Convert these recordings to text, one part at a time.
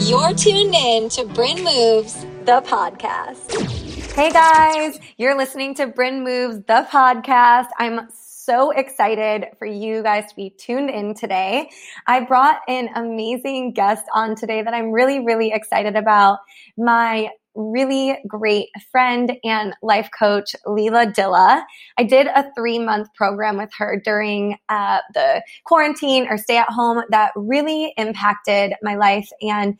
You're tuned in to Bryn Moves, the podcast. Hey guys, you're listening to Bryn Moves, the podcast. I'm so excited for you guys to be tuned in today. I brought an amazing guest on today that I'm really, really excited about. My really great friend and life coach, Leela Dilla. I did a three month program with her during uh, the quarantine or stay at home that really impacted my life and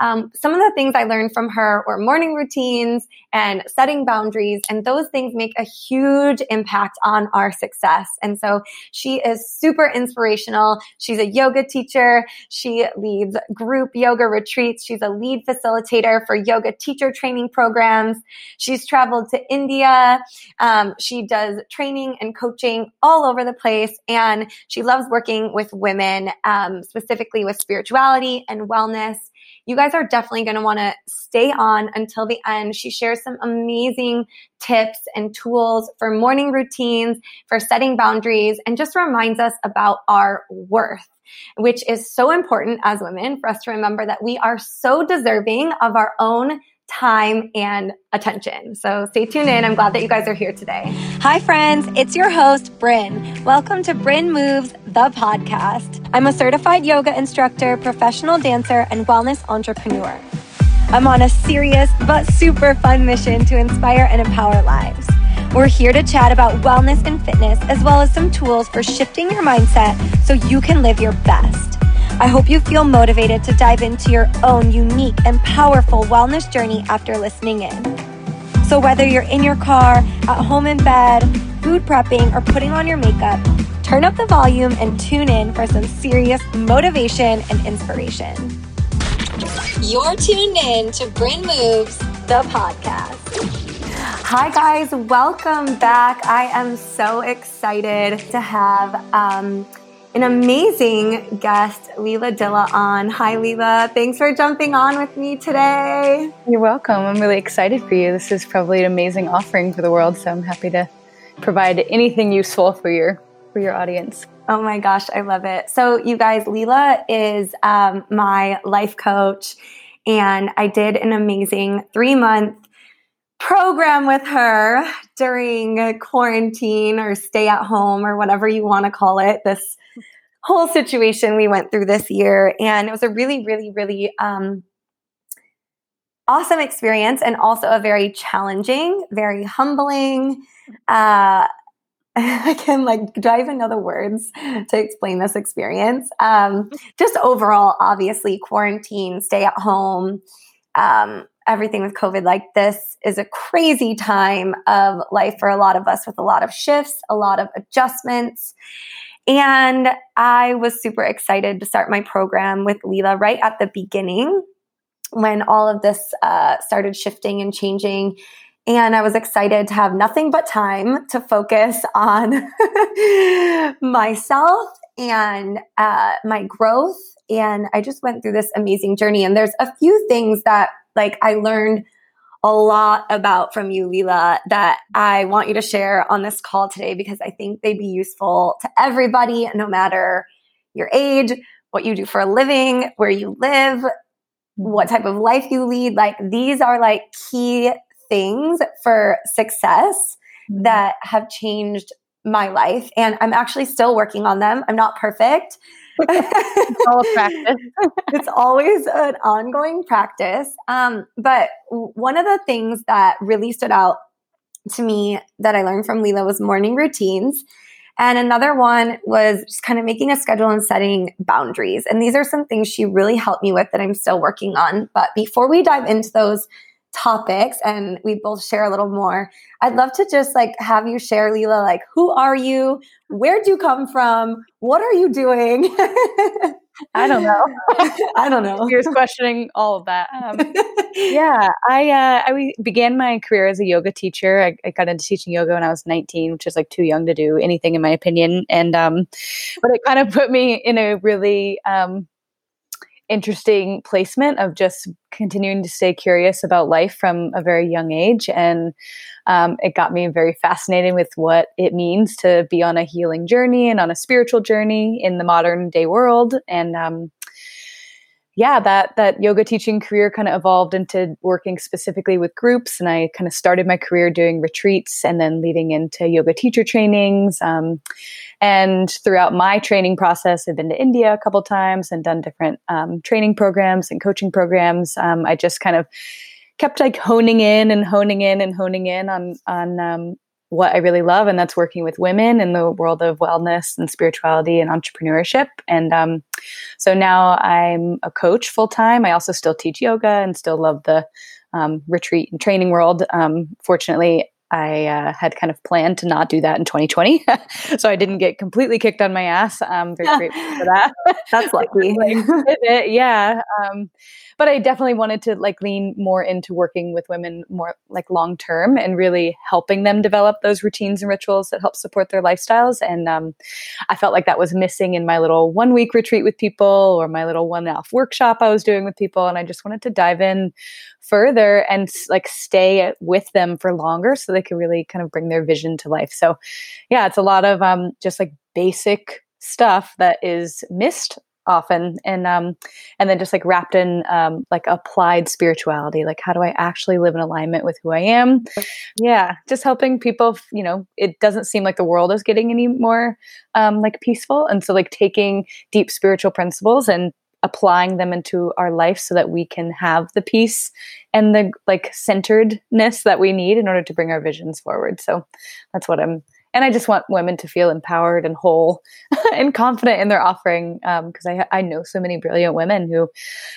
um, some of the things I learned from her were morning routines and setting boundaries, and those things make a huge impact on our success. And so she is super inspirational. She's a yoga teacher. She leads group yoga retreats. She's a lead facilitator for yoga teacher training programs. She's traveled to India. Um, she does training and coaching all over the place, and she loves working with women, um, specifically with spirituality and wellness you guys are definitely going to want to stay on until the end. She shares some amazing tips and tools for morning routines, for setting boundaries, and just reminds us about our worth which is so important as women for us to remember that we are so deserving of our own time and attention. So stay tuned in. I'm glad that you guys are here today. Hi, friends. It's your host, Bryn. Welcome to Bryn Moves, the podcast. I'm a certified yoga instructor, professional dancer, and wellness entrepreneur. I'm on a serious but super fun mission to inspire and empower lives. We're here to chat about wellness and fitness, as well as some tools for shifting your mindset so you can live your best. I hope you feel motivated to dive into your own unique and powerful wellness journey after listening in. So, whether you're in your car, at home in bed, food prepping, or putting on your makeup, turn up the volume and tune in for some serious motivation and inspiration. You're tuned in to Bryn Moves, the podcast. Hi, guys. Welcome back. I am so excited to have. Um, an amazing guest, Leela Dilla, on. Hi, Leela. Thanks for jumping on with me today. You're welcome. I'm really excited for you. This is probably an amazing offering for the world, so I'm happy to provide anything useful for your for your audience. Oh my gosh, I love it. So, you guys, Leela is um, my life coach, and I did an amazing three month program with her during quarantine or stay at home or whatever you want to call it. This whole situation we went through this year. And it was a really, really, really um, awesome experience and also a very challenging, very humbling. Uh, I can like, do I even know the words to explain this experience? Um, just overall, obviously, quarantine, stay at home, um, everything with COVID, like this is a crazy time of life for a lot of us with a lot of shifts, a lot of adjustments. And I was super excited to start my program with Leela right at the beginning when all of this uh, started shifting and changing. And I was excited to have nothing but time to focus on myself and uh, my growth. And I just went through this amazing journey. And there's a few things that like I learned a lot about from you, Leela, that I want you to share on this call today because I think they'd be useful to everybody, no matter your age, what you do for a living, where you live, what type of life you lead. Like these are like key things for success mm-hmm. that have changed my life. And I'm actually still working on them. I'm not perfect it's all practice. it's always an ongoing practice. Um, but one of the things that really stood out to me that I learned from Leela was morning routines. And another one was just kind of making a schedule and setting boundaries. And these are some things she really helped me with that I'm still working on. But before we dive into those topics and we both share a little more, I'd love to just like have you share, Leela, like who are you? Where'd you come from? What are you doing? I don't know. I don't know. You're questioning all of that. Um, yeah, I uh, I began my career as a yoga teacher. I, I, got into teaching yoga when I was 19, which is like too young to do anything in my opinion. And um, but it kind of put me in a really um, interesting placement of just continuing to stay curious about life from a very young age. And um, it got me very fascinated with what it means to be on a healing journey and on a spiritual journey in the modern day world. And um, yeah, that that yoga teaching career kind of evolved into working specifically with groups, and I kind of started my career doing retreats and then leading into yoga teacher trainings. Um, and throughout my training process, I've been to India a couple times and done different um, training programs and coaching programs. Um, I just kind of kept like honing in and honing in and honing in on on um, what I really love, and that's working with women in the world of wellness and spirituality and entrepreneurship. And um, so now I'm a coach full time. I also still teach yoga and still love the um, retreat and training world. Um, fortunately, I uh, had kind of planned to not do that in 2020, so I didn't get completely kicked on my ass. I'm very grateful for that. That's lucky. yeah. But I definitely wanted to like lean more into working with women more like long term and really helping them develop those routines and rituals that help support their lifestyles. And um, I felt like that was missing in my little one week retreat with people or my little one off workshop I was doing with people. And I just wanted to dive in further and like stay with them for longer so they could really kind of bring their vision to life. So, yeah, it's a lot of um, just like basic stuff that is missed often and um and then just like wrapped in um like applied spirituality like how do i actually live in alignment with who i am? Yeah just helping people you know it doesn't seem like the world is getting any more um like peaceful and so like taking deep spiritual principles and applying them into our life so that we can have the peace and the like centeredness that we need in order to bring our visions forward. So that's what i'm and I just want women to feel empowered and whole and confident in their offering because um, I I know so many brilliant women who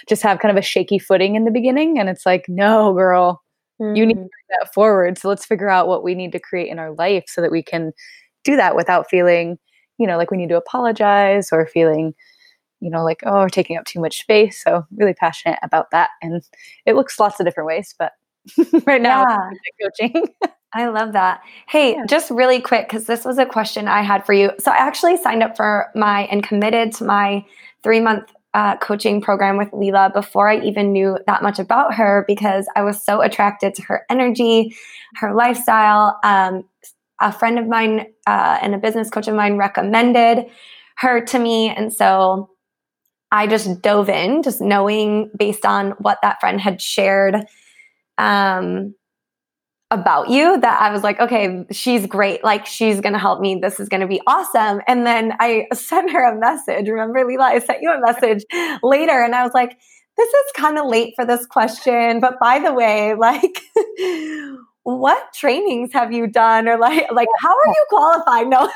just have kind of a shaky footing in the beginning, and it's like, no, girl, mm-hmm. you need to mm. bring that forward. So let's figure out what we need to create in our life so that we can do that without feeling, you know, like we need to apologize or feeling you know, like, oh, we're taking up too much space. So really passionate about that. And it looks lots of different ways, but right now yeah. coaching. I love that. Hey, yeah. just really quick, because this was a question I had for you. So I actually signed up for my and committed to my three month uh, coaching program with Leela before I even knew that much about her because I was so attracted to her energy, her lifestyle. Um, a friend of mine uh, and a business coach of mine recommended her to me. And so I just dove in, just knowing based on what that friend had shared. Um, about you that I was like, okay, she's great. Like, she's going to help me. This is going to be awesome. And then I sent her a message. Remember, Leela, I sent you a message later and I was like, this is kind of late for this question. But by the way, like, what trainings have you done? Or like like how are you qualified? No.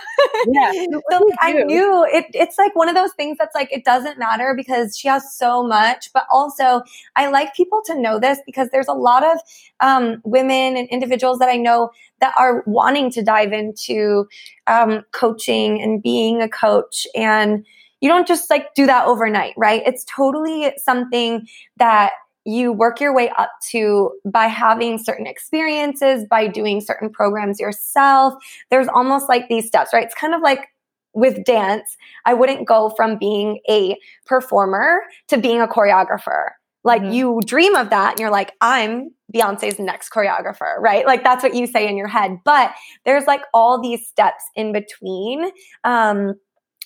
Yeah so like, i knew it it's like one of those things that's like it doesn't matter because she has so much but also i like people to know this because there's a lot of um, women and individuals that i know that are wanting to dive into um, coaching and being a coach. And you don't just like do that overnight right? It's totally something that you work your way up to by having certain experiences, by doing certain programs yourself. There's almost like these steps, right? It's kind of like with dance, I wouldn't go from being a performer to being a choreographer. Like mm-hmm. you dream of that and you're like, I'm Beyonce's next choreographer, right? Like that's what you say in your head. But there's like all these steps in between. Um,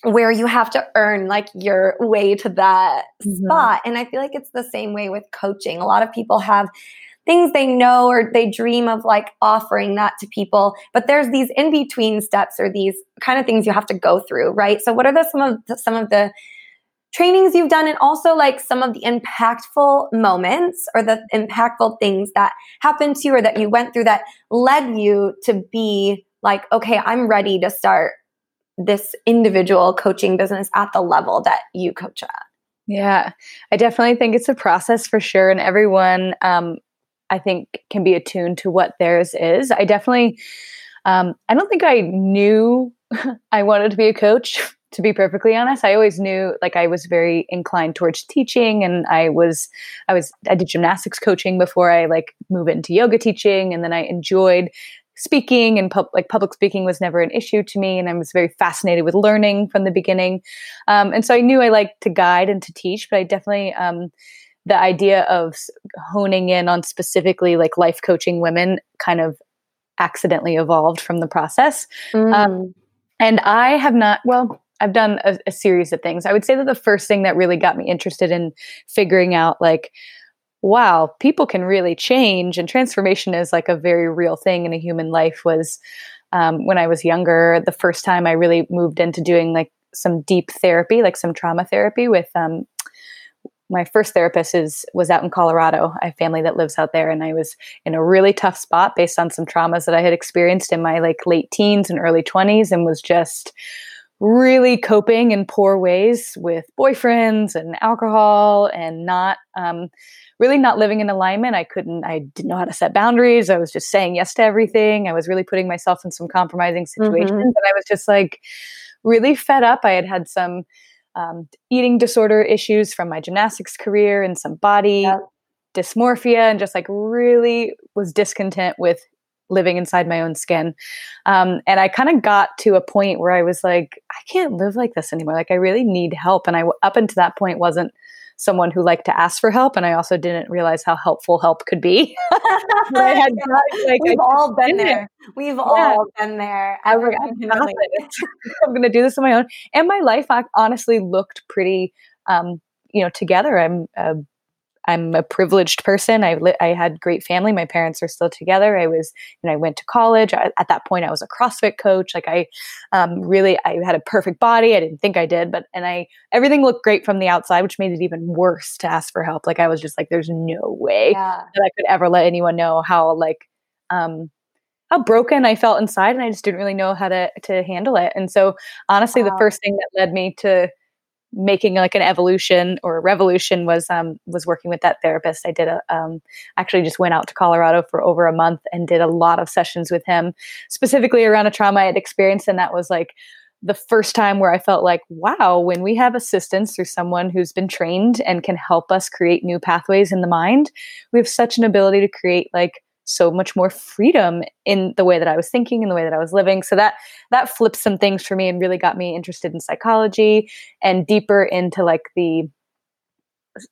where you have to earn like your way to that mm-hmm. spot. And I feel like it's the same way with coaching. A lot of people have things they know or they dream of like offering that to people, but there's these in between steps or these kind of things you have to go through, right? So what are the some of the, some of the trainings you've done and also like some of the impactful moments or the impactful things that happened to you or that you went through that led you to be like, okay, I'm ready to start this individual coaching business at the level that you coach at? Yeah, I definitely think it's a process for sure. And everyone, um, I think, can be attuned to what theirs is. I definitely, um, I don't think I knew I wanted to be a coach. To be perfectly honest, I always knew like I was very inclined towards teaching, and I was, I was, I did gymnastics coaching before I like move into yoga teaching, and then I enjoyed speaking and pub- like public speaking was never an issue to me and i was very fascinated with learning from the beginning um, and so i knew i liked to guide and to teach but i definitely um, the idea of honing in on specifically like life coaching women kind of accidentally evolved from the process um, mm. um, and i have not well I've done a, a series of things. I would say that the first thing that really got me interested in figuring out like wow, people can really change and transformation is like a very real thing in a human life was um, when I was younger. The first time I really moved into doing like some deep therapy, like some trauma therapy with um, my first therapist is was out in Colorado. I have family that lives out there, and I was in a really tough spot based on some traumas that I had experienced in my like late teens and early twenties, and was just really coping in poor ways with boyfriends and alcohol and not um, really not living in alignment. I couldn't, I didn't know how to set boundaries. I was just saying yes to everything. I was really putting myself in some compromising situations. Mm-hmm. And I was just like really fed up. I had had some um, eating disorder issues from my gymnastics career and some body dysmorphia and just like really was discontent with living inside my own skin. Um, and I kind of got to a point where I was like, I can't live like this anymore. Like, I really need help. And I, up until that point, wasn't someone who liked to ask for help, and I also didn't realize how helpful help could be. I had like, We've I, all been there. We've yeah. all been there. I was, I'm going to do this on my own, and my life honestly looked pretty, um, you know, together. I'm a I'm a privileged person. I li- I had great family. My parents are still together. I was, know, I went to college. I, at that point, I was a CrossFit coach. Like I, um, really, I had a perfect body. I didn't think I did, but and I everything looked great from the outside, which made it even worse to ask for help. Like I was just like, there's no way yeah. that I could ever let anyone know how like, um, how broken I felt inside, and I just didn't really know how to to handle it. And so, honestly, wow. the first thing that led me to making like an evolution or a revolution was um, was working with that therapist. I did a um, actually just went out to Colorado for over a month and did a lot of sessions with him, specifically around a trauma I had experienced, and that was like the first time where I felt like, wow, when we have assistance through someone who's been trained and can help us create new pathways in the mind, we have such an ability to create like so much more freedom in the way that I was thinking and the way that I was living. So that that flipped some things for me and really got me interested in psychology and deeper into like the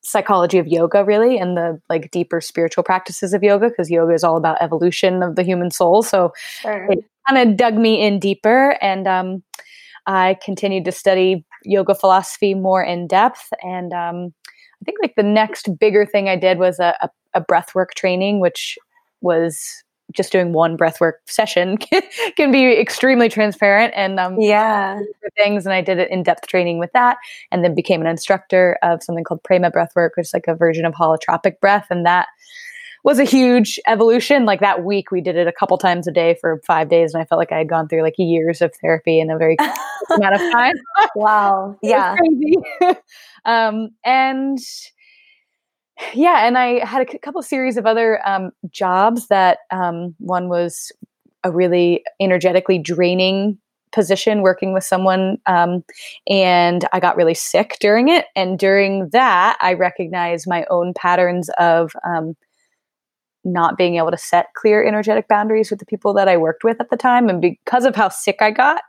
psychology of yoga really and the like deeper spiritual practices of yoga because yoga is all about evolution of the human soul so sure. it kind of dug me in deeper and um, i continued to study yoga philosophy more in depth and um, i think like the next bigger thing i did was a, a, a breathwork training which was just doing one breathwork session can be extremely transparent and um, yeah. things and i did an in-depth training with that and then became an instructor of something called prema breathwork which is like a version of holotropic breath and that was a huge evolution. Like that week we did it a couple times a day for five days and i felt like i had gone through like years of therapy in a very amount of time. Wow. Yeah. um, and yeah, and I had a couple series of other um, jobs that um, one was a really energetically draining position working with someone um, and i got really sick during it and during that i recognized my own patterns of um, not being able to set clear energetic boundaries with the people that i worked with at the time and because of how sick i got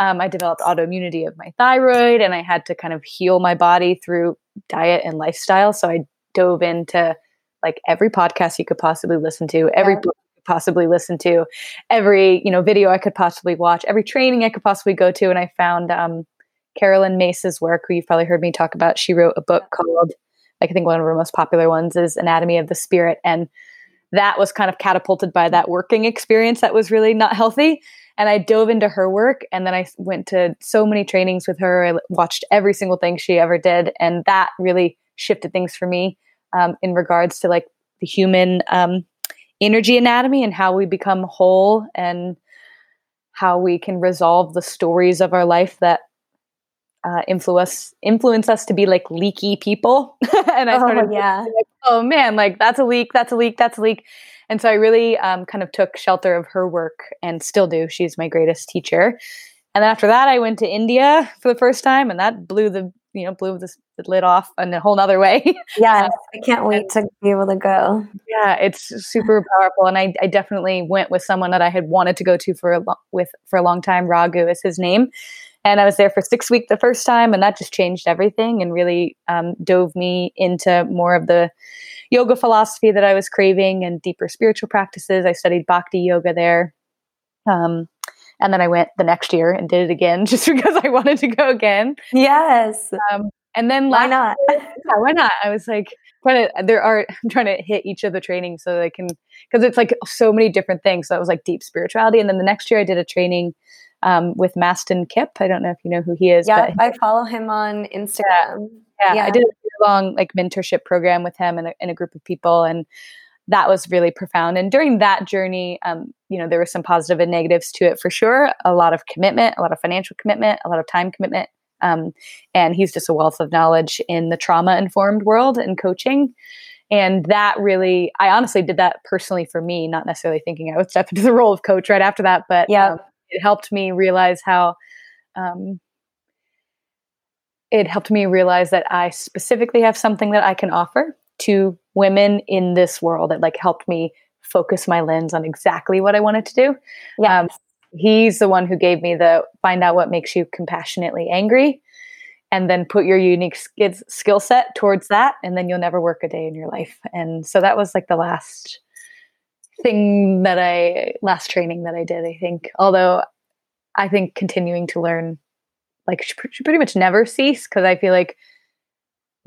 um, i developed autoimmunity of my thyroid and i had to kind of heal my body through diet and lifestyle so i dove into like every podcast you could possibly listen to, every yeah. book you could possibly listen to, every you know video I could possibly watch, every training I could possibly go to, and I found um, Caroline Myss's work, who you've probably heard me talk about. She wrote a book called, like I think one of her most popular ones is Anatomy of the Spirit, and that was kind of catapulted by that working experience that was really not healthy. And I dove into her work, and then I went to so many trainings with her. I watched every single thing she ever did, and that really shifted things for me um, in regards to like the human um, energy anatomy and how we become whole and how we can resolve the stories of our life that uh, influence influence us to be like leaky people. and I started, oh, yeah, like, oh man, like that's a leak, that's a leak, that's a leak. And so I really um, kind of took shelter of her work and still do. She's my greatest teacher. And then after that, I went to India for the first time, and that blew the you know blew this lid off in a whole nother way. Yeah, I can't wait to be able to go. Yeah, it's super powerful, and I, I definitely went with someone that I had wanted to go to for a lo- with for a long time. Raghu is his name, and I was there for six weeks the first time, and that just changed everything and really um, dove me into more of the yoga philosophy that I was craving and deeper spiritual practices. I studied bhakti yoga there. Um, And then I went the next year and did it again just because I wanted to go again. Yes. Um, and then why not? Year, yeah, why not? I was like trying to. There are I'm trying to hit each of the trainings so that I can because it's like so many different things. So it was like deep spirituality, and then the next year I did a training um, with Mastin Kipp. I don't know if you know who he is. Yeah, I follow him on Instagram. Yeah, yeah, yeah. I did a long like mentorship program with him and a, and a group of people, and that was really profound. And during that journey, um, you know, there were some positive and negatives to it for sure. A lot of commitment, a lot of financial commitment, a lot of time commitment. Um, and he's just a wealth of knowledge in the trauma informed world and coaching. And that really, I honestly did that personally for me, not necessarily thinking I would step into the role of coach right after that, but yeah. Um, it helped me realize how, um, it helped me realize that I specifically have something that I can offer to women in this world that like helped me focus my lens on exactly what I wanted to do. Yeah. Um, he's the one who gave me the find out what makes you compassionately angry and then put your unique skill set towards that and then you'll never work a day in your life. And so that was like the last thing that i last training that i did i think. Although i think continuing to learn like should pretty much never cease because i feel like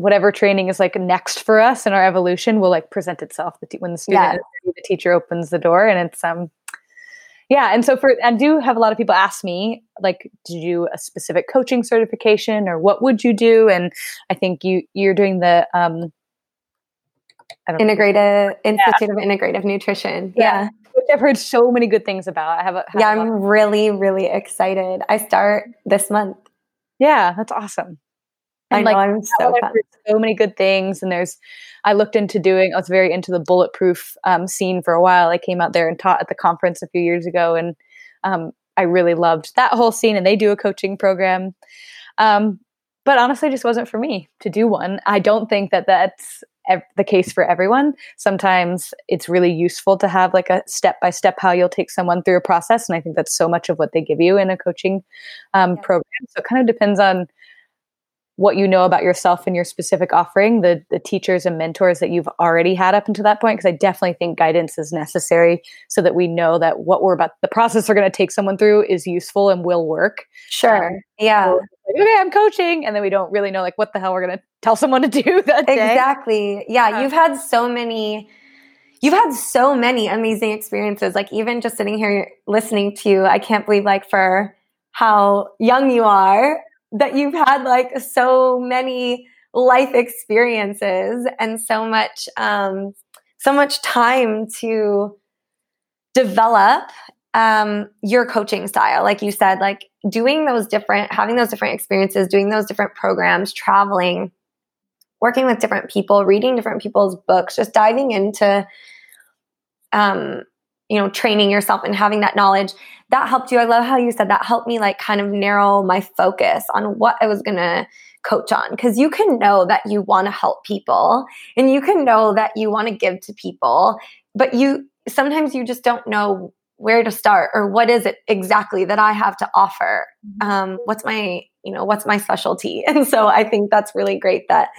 whatever training is like next for us in our evolution will like present itself. When the student yeah. the teacher opens the door and it's um yeah and so for i do have a lot of people ask me like did you do a specific coaching certification or what would you do and i think you you're doing the um integrative institute yeah. of integrative nutrition yeah. yeah. Which I've heard so many good things about. I have, a, have yeah, I'm really, really excited. I start this month. Yeah, that's awesome. And I know, like, I'm so so many good things. And there's, I looked into doing. I was very into the bulletproof um, scene for a while. I came out there and taught at the conference a few years ago, and um, I really loved that whole scene. And they do a coaching program, um, but honestly, just wasn't for me to do one. I don't think that that's ev- the case for everyone. Sometimes it's really useful to have like a step by step how you'll take someone through a process, and I think that's so much of what they give you in a coaching um, yeah. program. So it kind of depends on what you know about yourself and your specific offering, the the teachers and mentors that you've already had up until that point. Because I definitely think guidance is necessary so that we know that what we're about, the process we're going to take someone through is useful and will work. Sure. Um, yeah. Like, okay, I'm coaching, and then we don't really know like what the hell we're going to tell someone to do that day. Exactly. Yeah, yeah, you've had so many. You've had so many amazing experiences. Like even just sitting here listening to you, I can't believe like for how young you are that you've had like so many life experiences and so much um, so much time to develop um, your coaching style. Like you said like doing those different having those different experiences doing those different programs traveling working with different people reading different people's books just diving into um, you know training yourself and having that knowledge that helped you. I love how you said that helped me like kind of narrow my focus on what i was going to coach on because you can know that you want to help people and you can know that you want to give to people but you sometimes you just don't know where to start or what is it exactly that i have to offer. Mm-hmm. um, what's my you know what's my specialty? And so i think that's really great that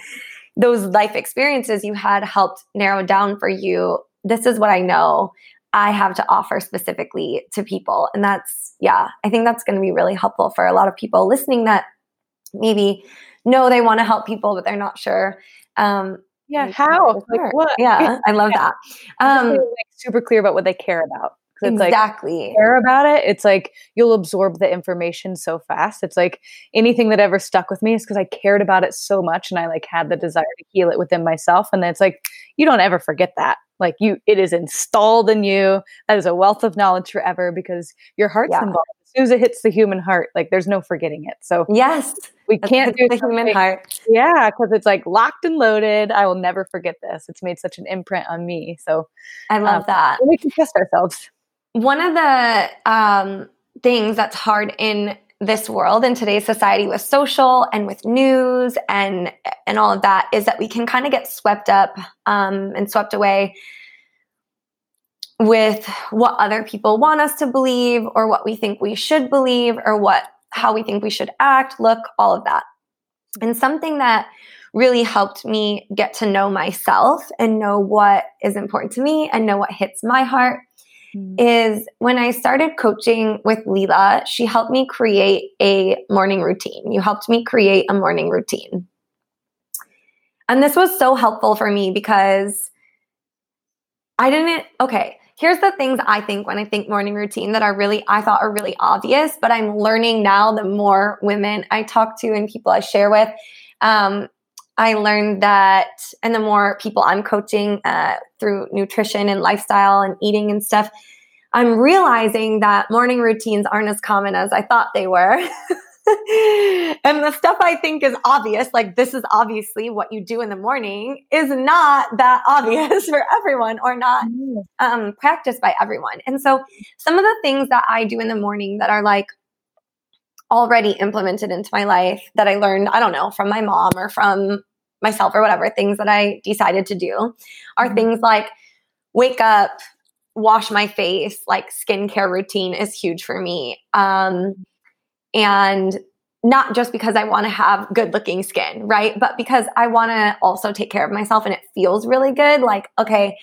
those life experiences you had helped narrow down for you. This is what i know I have to offer specifically to people. And that's, yeah, I think that's going to be really helpful for a lot of people listening that maybe know they want to help people, but they're not sure. Um, yeah, how? Like what? Yeah, I love yeah. that. Um, like super clear about what they care about. It's exactly. Like, care about it. It's like you'll absorb the information so fast. It's like anything that ever stuck with me is because I cared about it so much and I like had the desire to heal it within myself. And then it's like you don't ever forget that. Like you, it is installed in you. That is a wealth of knowledge forever because your heart's yeah. involved. As soon as it hits the human heart, like there's no forgetting it. So yes, we can't do the human heart. Yeah, because it's like locked and loaded. I will never forget this. It's made such an imprint on me. So I love um, that. We can trust ourselves. One of the um, things that's hard in this world in today's society with social and with news and and all of that is that we can kind of get swept up um, and swept away with what other people want us to believe or what we think we should believe or what how we think we should act look all of that. And something that really helped me get to know myself and know what is important to me and know what hits my heart mm. is when I started coaching with Leela, she helped me create a morning routine. You helped me create a morning routine. And this was so helpful for me because I didn't, okay, here's the things I think when I think morning routine that are really, I thought are really obvious, but I'm learning now the more women I talk to and people I share with. Um, I learned that, and the more people I'm coaching uh, through nutrition and lifestyle and eating and stuff, I'm realizing that morning routines aren't as common as I thought they were. and the stuff I think is obvious, like this is obviously what you do in the morning, is not that obvious for everyone or not mm. um, practiced by everyone. And so some of the things that I do in the morning that are like already implemented into my life that I learned, I don't know, from my mom or from myself or whatever, things that I decided to do are mm-hmm. things like wake up, wash my face, like skincare routine is huge for me. Um, and not just because I want to have good looking skin, right? But because I want to also take care of myself and it feels really good. Like, okay,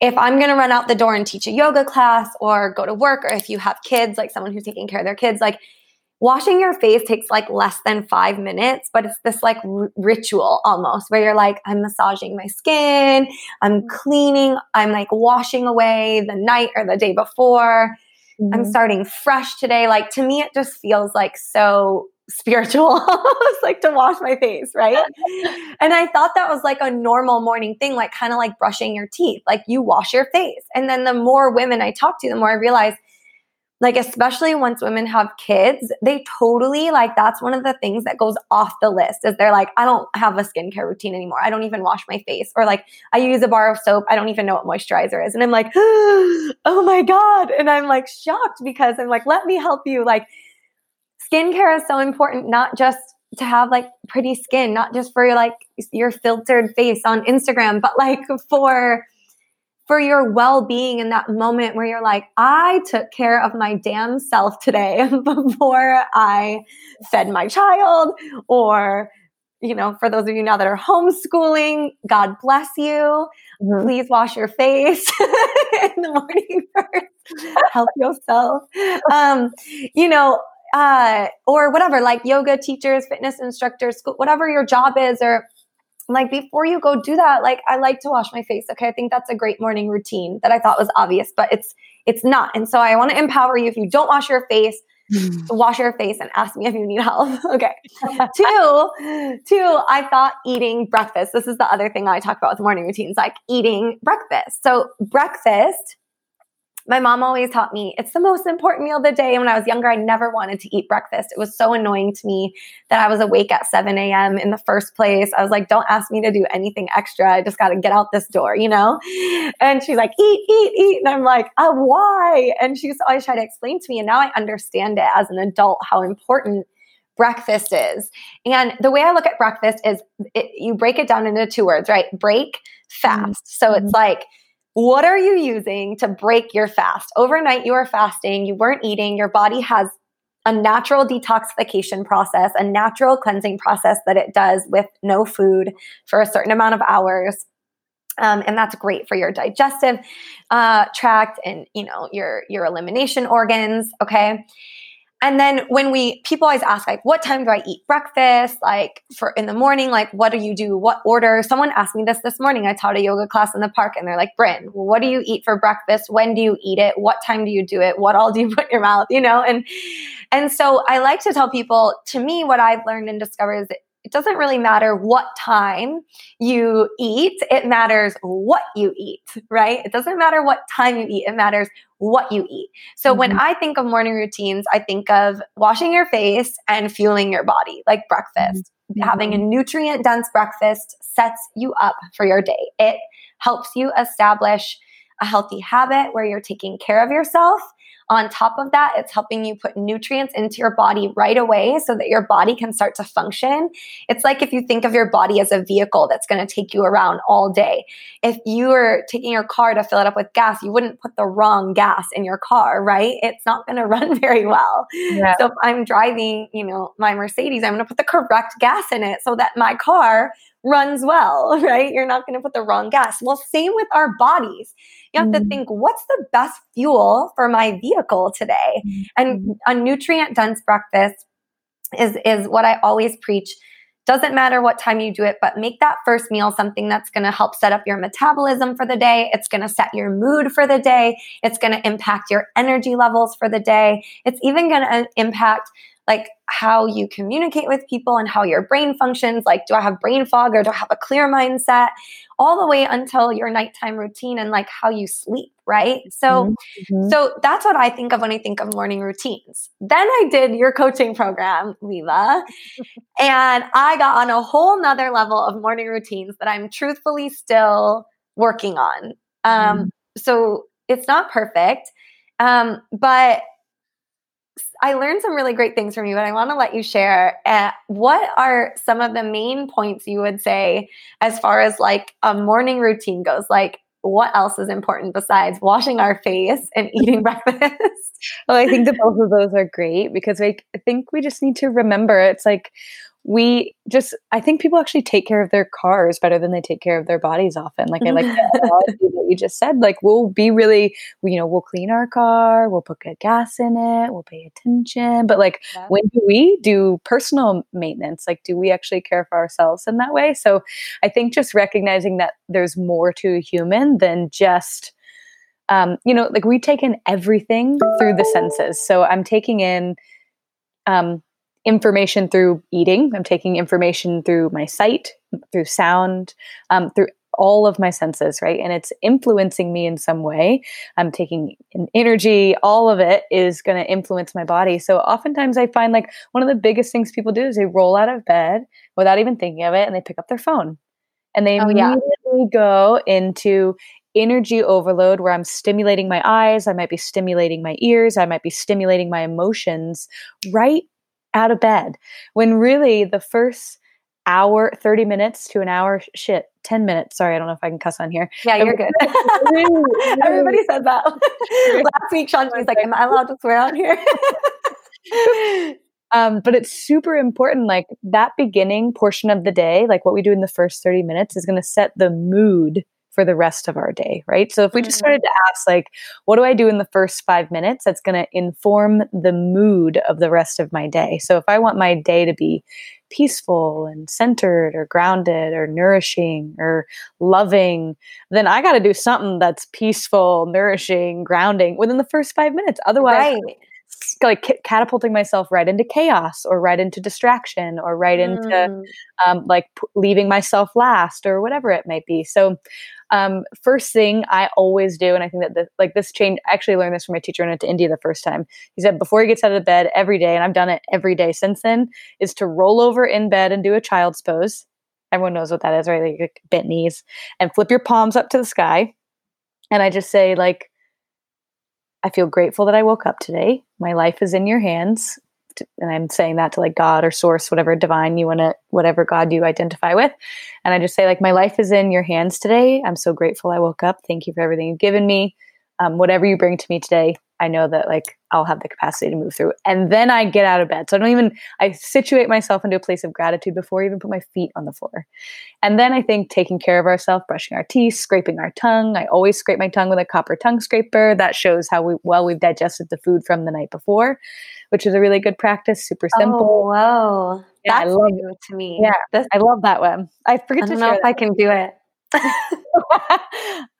if I'm going to run out the door and teach a yoga class or go to work, or if you have kids, like someone who's taking care of their kids, like washing your face takes like less than five minutes, but it's this like r- ritual almost where you're like, I'm massaging my skin, I'm cleaning, I'm like washing away the night or the day before. Mm-hmm. I'm starting fresh today. Like to me, it just feels like so spiritual, almost like to wash my face, right? and I thought that was like a normal morning thing, like kind of like brushing your teeth, like you wash your face. And then the more women I talk to, the more I realize like especially once women have kids they totally like that's one of the things that goes off the list is they're like i don't have a skincare routine anymore. I don't even wash my face. Or like i use a bar of soap. I don't even know what moisturizer is. And i'm like oh my god. And i'm like shocked because i'm like let me help you. Like skincare is so important not just to have like pretty skin not just for your like your filtered face on instagram but like for for your well being in that moment where you're like, I took care of my damn self today before I fed my child, or, you know, for those of you now that are homeschooling, God bless you. Mm-hmm. Please wash your face in the morning first. Help yourself. Um, you know, uh, or whatever, like yoga teachers, fitness instructors, school, whatever your job is, or like before you go do that like i like to wash my face okay? I think that's a great morning routine that i thought was obvious but it's it's not. And so i want to empower you if you don't wash your face wash your face and ask me if you need help okay? Two two i thought eating breakfast this is the other thing i talk about with morning routines like eating breakfast. So breakfast my mom always taught me it's the most important meal of the day. And when I was younger, I never wanted to eat breakfast. It was so annoying to me that I was awake at 7 a.m. in the first place. I was like, don't ask me to do anything extra. I just got to get out this door, you know? And she's like, eat, eat, eat. And I'm like, oh, why? And she used to always try to explain to me. And now I understand it as an adult how important breakfast is. And the way I look at breakfast is it, you break it down into two words, right? Break, fast. Mm-hmm. So it's mm-hmm. like, what are you using to break your fast? Overnight, you are fasting, you weren't eating, your body has a natural detoxification process, a natural cleansing process that it does with no food for a certain amount of hours. Um, and that's great for your digestive uh, tract and you know your your elimination organs. Okay, and then when we, people always ask, like, what time do I eat breakfast? Like, for in the morning, like, what do you do? What order? Someone asked me this this morning. I taught a yoga class in the park, and they're like, Bryn, what do you eat for breakfast? When do you eat it? What time do you do it? What all do you put in your mouth? You know, and and so I like to tell people, to me, what I've learned and discovered is it doesn't really matter what time you eat. It matters what you eat, right? It doesn't matter what time you eat. It matters what you eat. So mm-hmm. when I think of morning routines, I think of washing your face and fueling your body, like breakfast. Mm-hmm. Having a nutrient dense breakfast sets you up for your day. It helps you establish a healthy habit where you're taking care of yourself on top of that, it's helping you put nutrients into your body right away so that your body can start to function. It's like if you think of your body as a vehicle that's going to take you around all day. If you were taking your car to fill it up with gas, you wouldn't put the wrong gas in your car, right? It's not going to run very well. Yeah. So if I'm driving, you know, my Mercedes, I'm going to put the correct gas in it so that my car runs well, right? You're not going to put the wrong gas. Well, same with our bodies. You have mm. to think, what's the best fuel for my vehicle today? Mm. And a nutrient dense breakfast is, is what I always preach. Doesn't matter what time you do it, but make that first meal something that's going to help set up your metabolism for the day. It's going to set your mood for the day. It's going to impact your energy levels for the day. It's even going to impact like how you communicate with people and how your brain functions. Like, do I have brain fog or do I have a clear mindset? All the way until your nighttime routine and like how you sleep, right? So, mm-hmm. so that's what I think of when I think of morning routines. Then I did your coaching program, Viva, and I got on a whole nother level of morning routines that I'm truthfully still working on. Um, mm-hmm. So it's not perfect. Um, but I learned some really great things from you, and I want to let you share. Uh, what are some of the main points you would say as far as like a morning routine goes? Like, what else is important besides washing our face and eating breakfast? well, I think that both of those are great because like, I think we just need to remember it's like we just i think people actually take care of their cars better than they take care of their bodies often. Like i like that you just said like we'll be really you know we'll clean our car we'll put good gas in it we'll pay attention. But like yeah. when do we do personal maintenance? Like do we actually care for ourselves in that way? So i think just recognizing that there's more to a human than just um, you know like we take in everything through the senses. So i'm taking in um, information through eating. I'm taking information through my sight, through sound, um, through all of my senses, right? And it's influencing me in some way. I'm taking energy, all of it is going to influence my body. So oftentimes I find like one of the biggest things people do is they roll out of bed without even thinking of it and they pick up their phone. And they oh, immediately yeah. go into energy overload where I'm stimulating my eyes, I might be stimulating my ears, I might be stimulating my emotions right out of bed when really the first hour 30 minutes to an hour shit 10 minutes sorry i don't know if i can cuss on here. Yeah you're good. Everybody said that. Last week shanti's like am i allowed to swear on here? Um, but it's super important like that beginning portion of the day like what we do in the first 30 minutes is going to set the mood for the rest of our day, right? So if we just started mm. to ask, like, what do I do in the first five minutes? That's going to inform the mood of the rest of my day. So if I want my day to be peaceful and centered or grounded or nourishing or loving, then I got to do something that's peaceful, nourishing, grounding within the first five minutes. Otherwise, right like catapulting myself right into chaos or right into distraction or right into mm. um, like p- leaving myself last or whatever it might be so um, first thing I always do, and I think that the, like this change, I actually learned this from my teacher when I went to India the first time. He said before he gets out of bed every day, and I've done it every day since then, is to roll over in bed and do a child's pose. Everyone knows what that is, right? Like bent knees and flip your palms up to the sky. And I just say, like, I feel grateful that I woke up today. My life is in your hands and I'm saying that to like God or source, whatever divine you want to, whatever God you identify with. And I just say, like, my life is in your hands today. I'm so grateful I woke up. Thank you for everything you've given me. Um, whatever you bring to me today, I know that like I'll have the capacity to move through. And then I get out of bed. So I don't even I situate myself into a place of gratitude before I even put my feet on the floor. And then I think taking care of ourselves, brushing our teeth, scraping our tongue. I always scrape my tongue with a copper tongue scraper. That shows how we, well we've digested the food from the night before, which is a really good practice. Super simple. Oh, wow. Yeah, That's I love it to me. Yeah, That's, I love that one. I forget I to know if. I can do it.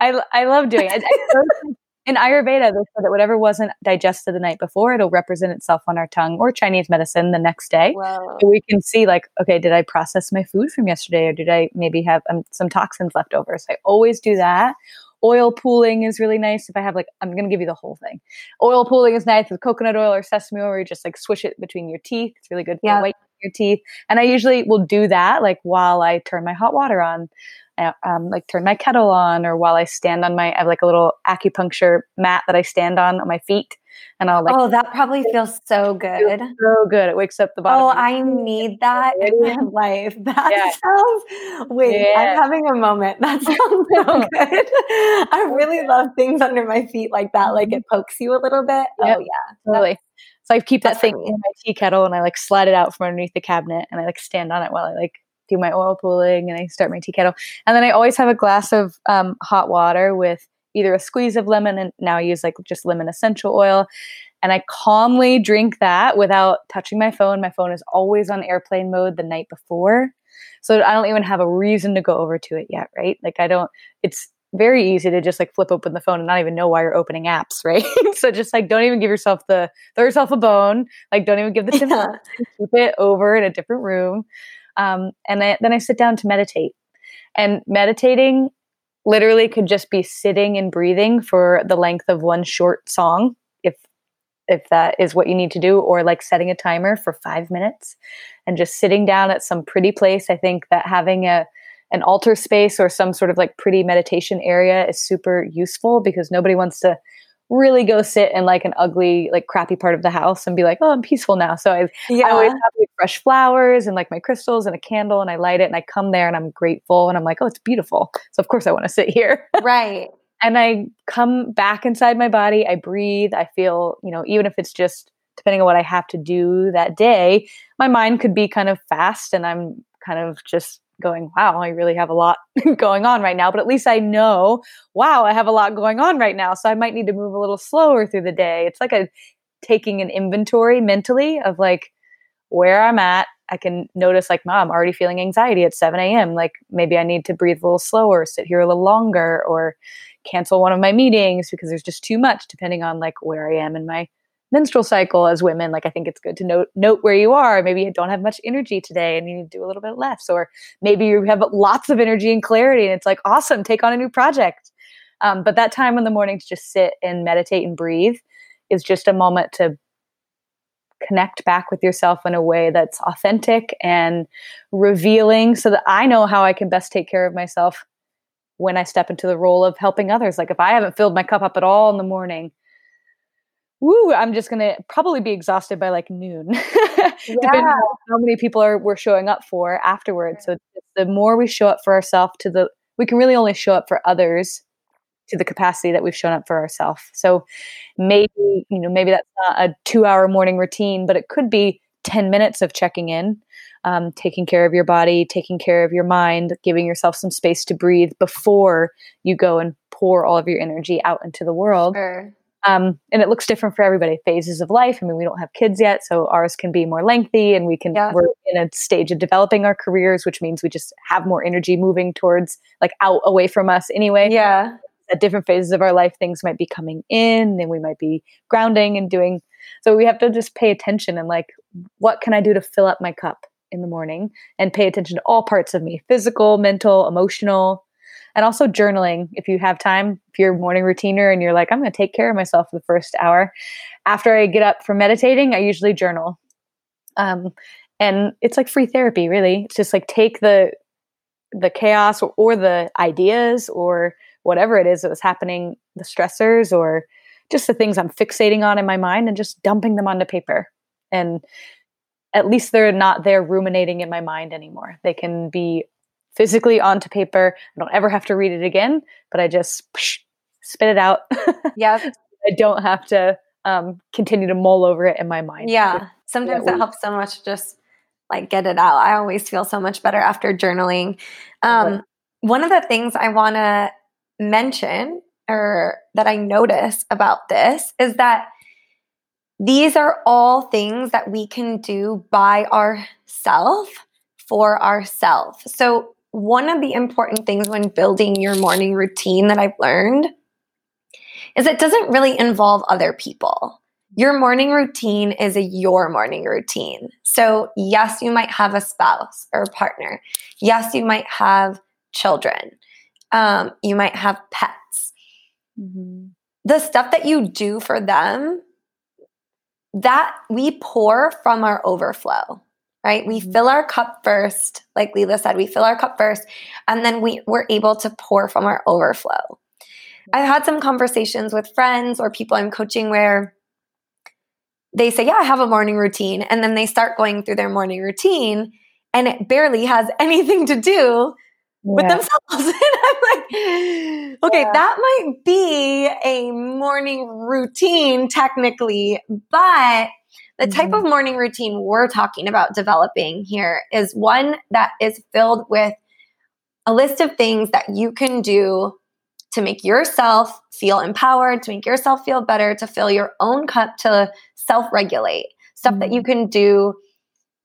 I, I love doing it. I, I in Ayurveda, they said that whatever wasn't digested the night before, it'll represent itself on our tongue or Chinese medicine the next day. So we can see, like, okay, did I process my food from yesterday or did I maybe have um, some toxins left over? So I always do that. Oil pulling is really nice. If I have, like, I'm going to give you the whole thing. Oil pulling is nice with coconut oil or sesame oil, where you just like swish it between your teeth. It's really good for yeah. white your teeth. And I usually will do that like while I turn my hot water on um, like turn my kettle on or while I stand on my, I have like a little acupuncture mat that I stand on on my feet. And I'll like, oh, that probably feels so good. Feels so good. It wakes up the bottom. Oh, I need that in my life. That yeah. sounds, wait, yeah. I'm having a moment. That sounds so good. I really love things under my feet like that. Like mm-hmm. it pokes you a little bit. Yep. Oh, yeah. Totally. So I keep that thing in my tea kettle and I like slide it out from underneath the cabinet and I like stand on it while I like do my oil pulling and I start my tea kettle. And then I always have a glass of um, hot water with either a squeeze of lemon and now I use like just lemon essential oil. And I calmly drink that without touching my phone. My phone is always on airplane mode the night before. So I don't even have a reason to go over to it yet, right? Like I don't, it's very easy to just like flip open the phone and not even know why you're opening apps, right? so just like don't even give yourself the throw yourself a bone. Like don't even give the yeah. keep it over in a different room. Um, and I, then I sit down to meditate. And meditating literally could just be sitting and breathing for the length of one short song, if if that is what you need to do, or like setting a timer for five minutes and just sitting down at some pretty place. I think that having a an altar space or some sort of like pretty meditation area is super useful because nobody wants to really go sit in like an ugly, like crappy part of the house and be like, oh, I'm peaceful now. So I, yeah. I always have like fresh flowers and like my crystals and a candle and I light it and I come there and I'm grateful and I'm like, oh, it's beautiful. So of course I want to sit here. Right. and I come back inside my body. I breathe. I feel, you know, even if it's just depending on what I have to do that day, my mind could be kind of fast and I'm kind of just going, wow, I really have a lot going on right now. But at least I know, wow, I have a lot going on right now. So I might need to move a little slower through the day. It's like a taking an inventory mentally of like where I'm at. I can notice like, mom, I'm already feeling anxiety at 7 a.m. Like maybe I need to breathe a little slower, sit here a little longer, or cancel one of my meetings because there's just too much, depending on like where I am in my menstrual cycle as women like i think it's good to note note where you are. Maybe you don't have much energy today and you need to do a little bit less or maybe you have lots of energy and clarity and it's like awesome take on a new project. Um, but that time in the morning to just sit and meditate and breathe is just a moment to connect back with yourself in a way that's authentic and revealing so that i know how i can best take care of myself when i step into the role of helping others. Like if i haven't filled my cup up at all in the morning woo, I'm just gonna probably be exhausted by like noon, yeah. depending on how many people are we're showing up for afterwards. So the more we show up for ourselves, to the we can really only show up for others to the capacity that we've shown up for ourselves. So maybe you know maybe that's not a two hour morning routine, but it could be ten minutes of checking in. Um, taking care of your body, taking care of your mind, giving yourself some space to breathe before you go and pour all of your energy out into the world. Sure. Um, and it looks different for everybody. Phases of life. I mean, we don't have kids yet, so ours can be more lengthy, and we can yeah. we're in a stage of developing our careers, which means we just have more energy moving towards like out away from us anyway. Yeah. At different phases of our life, things might be coming in, and we might be grounding and doing. So we have to just pay attention and like, what can I do to fill up my cup in the morning, and pay attention to all parts of me: physical, mental, emotional and also journaling if you have time if you're a morning routiner and you're like i'm going to take care of myself for the first hour. After i get up from meditating i usually journal. Um, and it's like free therapy really. It's just like take the the chaos or, or the ideas or whatever it is that was happening the stressors or just the things i'm fixating on in my mind and just dumping them onto paper. And at least they're not there ruminating in my mind anymore. They can be physically onto paper. I don't ever have to read it again, but I just psh, spit it out. Yeah. I don't have to um, continue to mull over it in my mind. Yeah. Sometimes it helps so much to just like get it out. I always feel so much better after journaling. Um, one of the things I want to mention or that I notice about this is that these are all things that we can do by ourselves for ourselves. So one of the important things when building your morning routine that I've learned is it doesn't really involve other people. Your morning routine is a your morning routine. So, yes, you might have a spouse or a partner. Yes, you might have children. Um, you might have pets. Mm-hmm. The stuff that you do for them, that we pour from our overflow right? We mm-hmm. fill our cup first, like Leila said, we fill our cup first, and then we, we're able to pour from our overflow. I've had some conversations with friends or people I'm coaching where they say, Yeah, I have a morning routine. And then they start going through their morning routine, and it barely has anything to do with themselves. and I'm like, okay, yeah. that might be a morning routine technically, but the type mm-hmm. of morning routine we're talking about developing here is one that is filled with a list of things that you can do to make yourself feel empowered, to make yourself feel better, to fill your own cup, to self regulate. Stuff mm-hmm. that you can do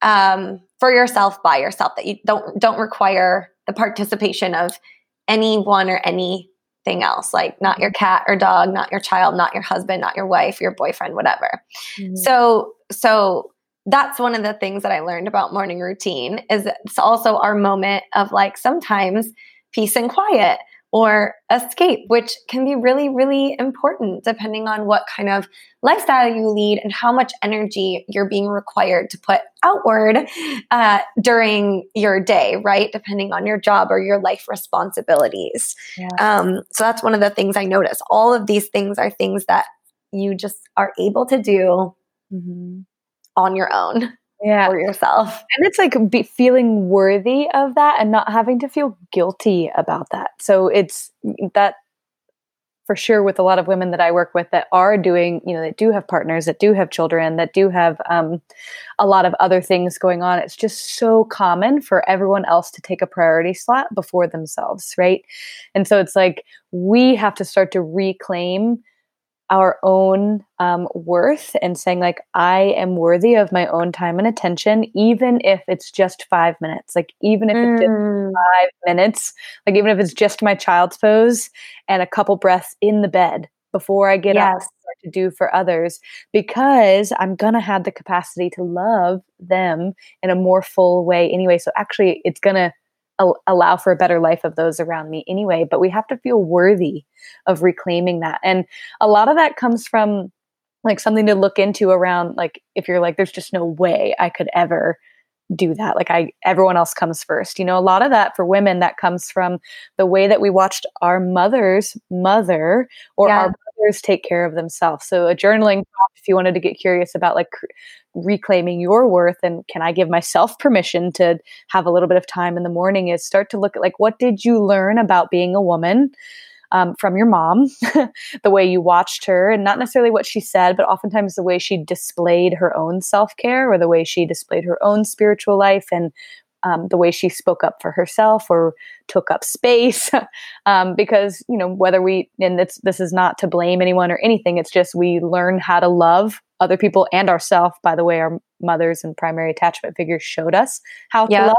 um, for yourself by yourself that you don't don't require the participation of anyone or anything else, like not your cat or dog, not your child, not your husband, not your wife, your boyfriend, whatever. Mm-hmm. So so that's one of the things that I learned about morning routine is it's also our moment of like sometimes peace and quiet or escape, which can be really, really important depending on what kind of lifestyle you lead and how much energy you're being required to put outward uh, during your day, right? Depending on your job or your life responsibilities. Yeah. Um, so that's one of the things I notice. All of these things are things that you just are able to do mm-hmm. on your own yeah. for yourself. And it's like be feeling worthy of that and not having to feel guilty about that. So it's that for sure with a lot of women that I work with that are doing, you know, that do have partners, that do have children, that do have um, a lot of other things going on. It's just so common for everyone else to take a priority slot before themselves, right? And so it's like we have to start to reclaim our own um, worth and saying like i am worthy of my own time and attention even if it's just five minutes like even if mm. it's just mm. five minutes like even if it's just my child's pose and a couple breaths in the bed before i get yes. up to do for others because i'm gonna have the capacity to love them in a more full way anyway so actually it's gonna allow for a better life of those around me anyway but we have to feel worthy of reclaiming that. And a lot of that comes from like something to look into around like if you're like there's just no way i could ever do that. Like i everyone else comes first. You know a lot of that for women that comes from the way that we watched our mother's mother or yeah. our take care of themselves. So a journaling if you wanted to get curious about like reclaiming your worth and can I give myself permission to have a little bit of time in the morning is start to look at like what did you learn about being a woman um, from your mom, the way you watched her, and not necessarily what she said, but oftentimes the way she displayed her own self care or the way she displayed her own spiritual life and um, the way she spoke up for herself or took up space. um, because, you know, whether we, and it's, this is not to blame anyone or anything, it's just we learn how to love other people and ourselves by the way our mothers and primary attachment figures showed us how to love.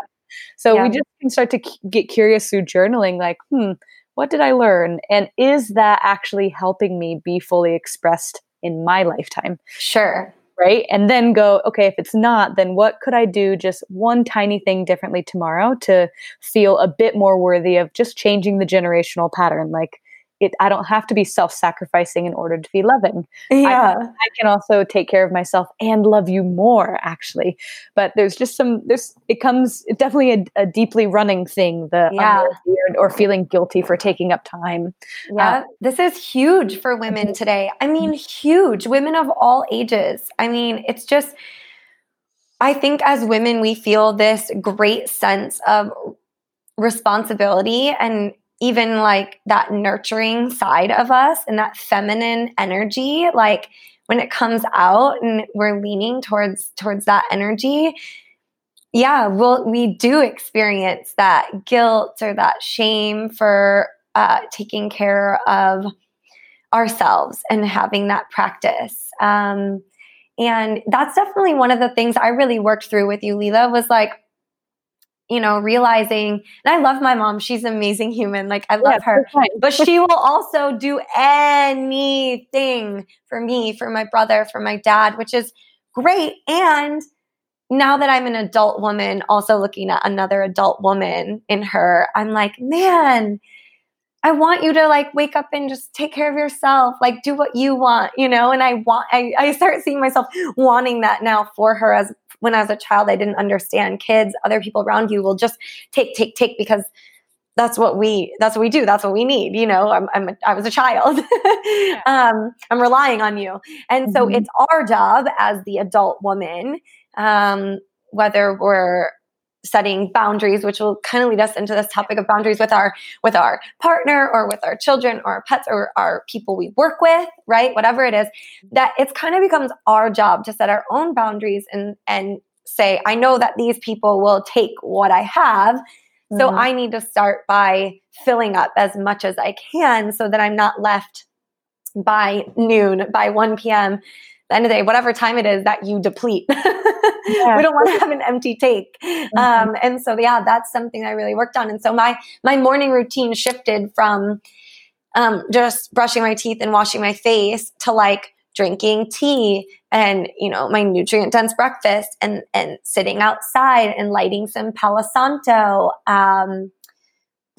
So yeah. we just can start to k- get curious through journaling, like, hmm, what did I learn? And is that actually helping me be fully expressed in my lifetime? Sure. Right. And then go, okay, if it's not, then what could I do just one tiny thing differently tomorrow to feel a bit more worthy of just changing the generational pattern? Like, it I don't have to be self-sacrificing in order to be loving. Yeah. I, I, can also take care of myself and love you more actually. But there's just some there's it comes it's definitely a, a deeply running thing, the yeah. or feeling guilty for taking up time. Yeah. Uh, this is huge for women mm-hmm. today. I mean huge. Women of all ages. I mean, it's just I think as women we feel this great sense of responsibility and even like that nurturing side of us and that feminine energy like when it comes out and we're leaning towards towards that energy yeah we'll we do experience that guilt or that shame for uh, taking care of ourselves and having that practice. Um, and that's definitely one of the things i really worked through with you Leila was like you know, realizing, and I love my mom. She's an amazing human. Like, I love yeah, her. but she will also do anything for me, for my brother, for my dad, which is great. And now that I'm an adult woman, also looking at another adult woman in her, I'm like, man, I want you to like wake up and just take care of yourself, like do what you want, you know? And I want, I, I start seeing myself wanting that now for her as when I was a child, I didn't understand kids, other people around you will just take, take, take because that's what we that's what we do. That's what we need you know? I'm, I'm a, i was a child. Um, i'm relying on you. And so mm-hmm. it's our job as the adult woman um, whether we're setting boundaries which will kind of lead us into this topic of boundaries with our with our partner or with our children or our pets or our people we work with right whatever it is that it's kind of becomes our job to set our own boundaries and and say i know that these people will take what i have so mm-hmm. i need to start by filling up as much as i can so that i'm not left by noon by 1 p.m the end of the day, whatever time it is that you deplete. yeah. We don't want to have an empty take. Mm-hmm. Um, and so, yeah, that's something I really worked on. And so my, my morning routine shifted from, um, just brushing my teeth and washing my face to like drinking tea and, you know, my nutrient dense breakfast and, and sitting outside and lighting some Palo Santo. Um,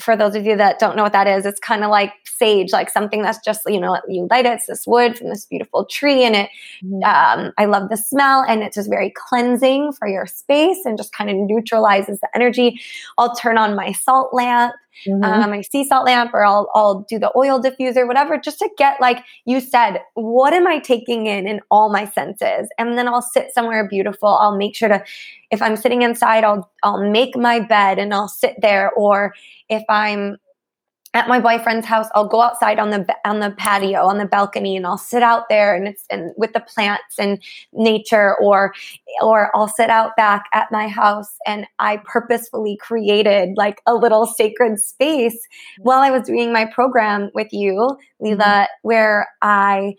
for those of you that don't know what that is, it's kind of like sage, like something that's just, you know, you light it, it's this wood from this beautiful tree. And it, mm-hmm. um, I love the smell and it's just very cleansing for your space and just kind of neutralizes the energy. I'll turn on my salt lamp. Mm-hmm. Um, my sea salt lamp, or I'll I'll do the oil diffuser, whatever, just to get like you said, what am I taking in in all my senses? And then I'll sit somewhere beautiful. I'll make sure to, if I'm sitting inside, I'll I'll make my bed and I'll sit there. Or if I'm at my boyfriend's house, I'll go outside on the on the patio, on the balcony, and I'll sit out there and it's and with the plants and nature, or or I'll sit out back at my house and I purposefully created like a little sacred space while I was doing my program with you, Leila, mm-hmm. where I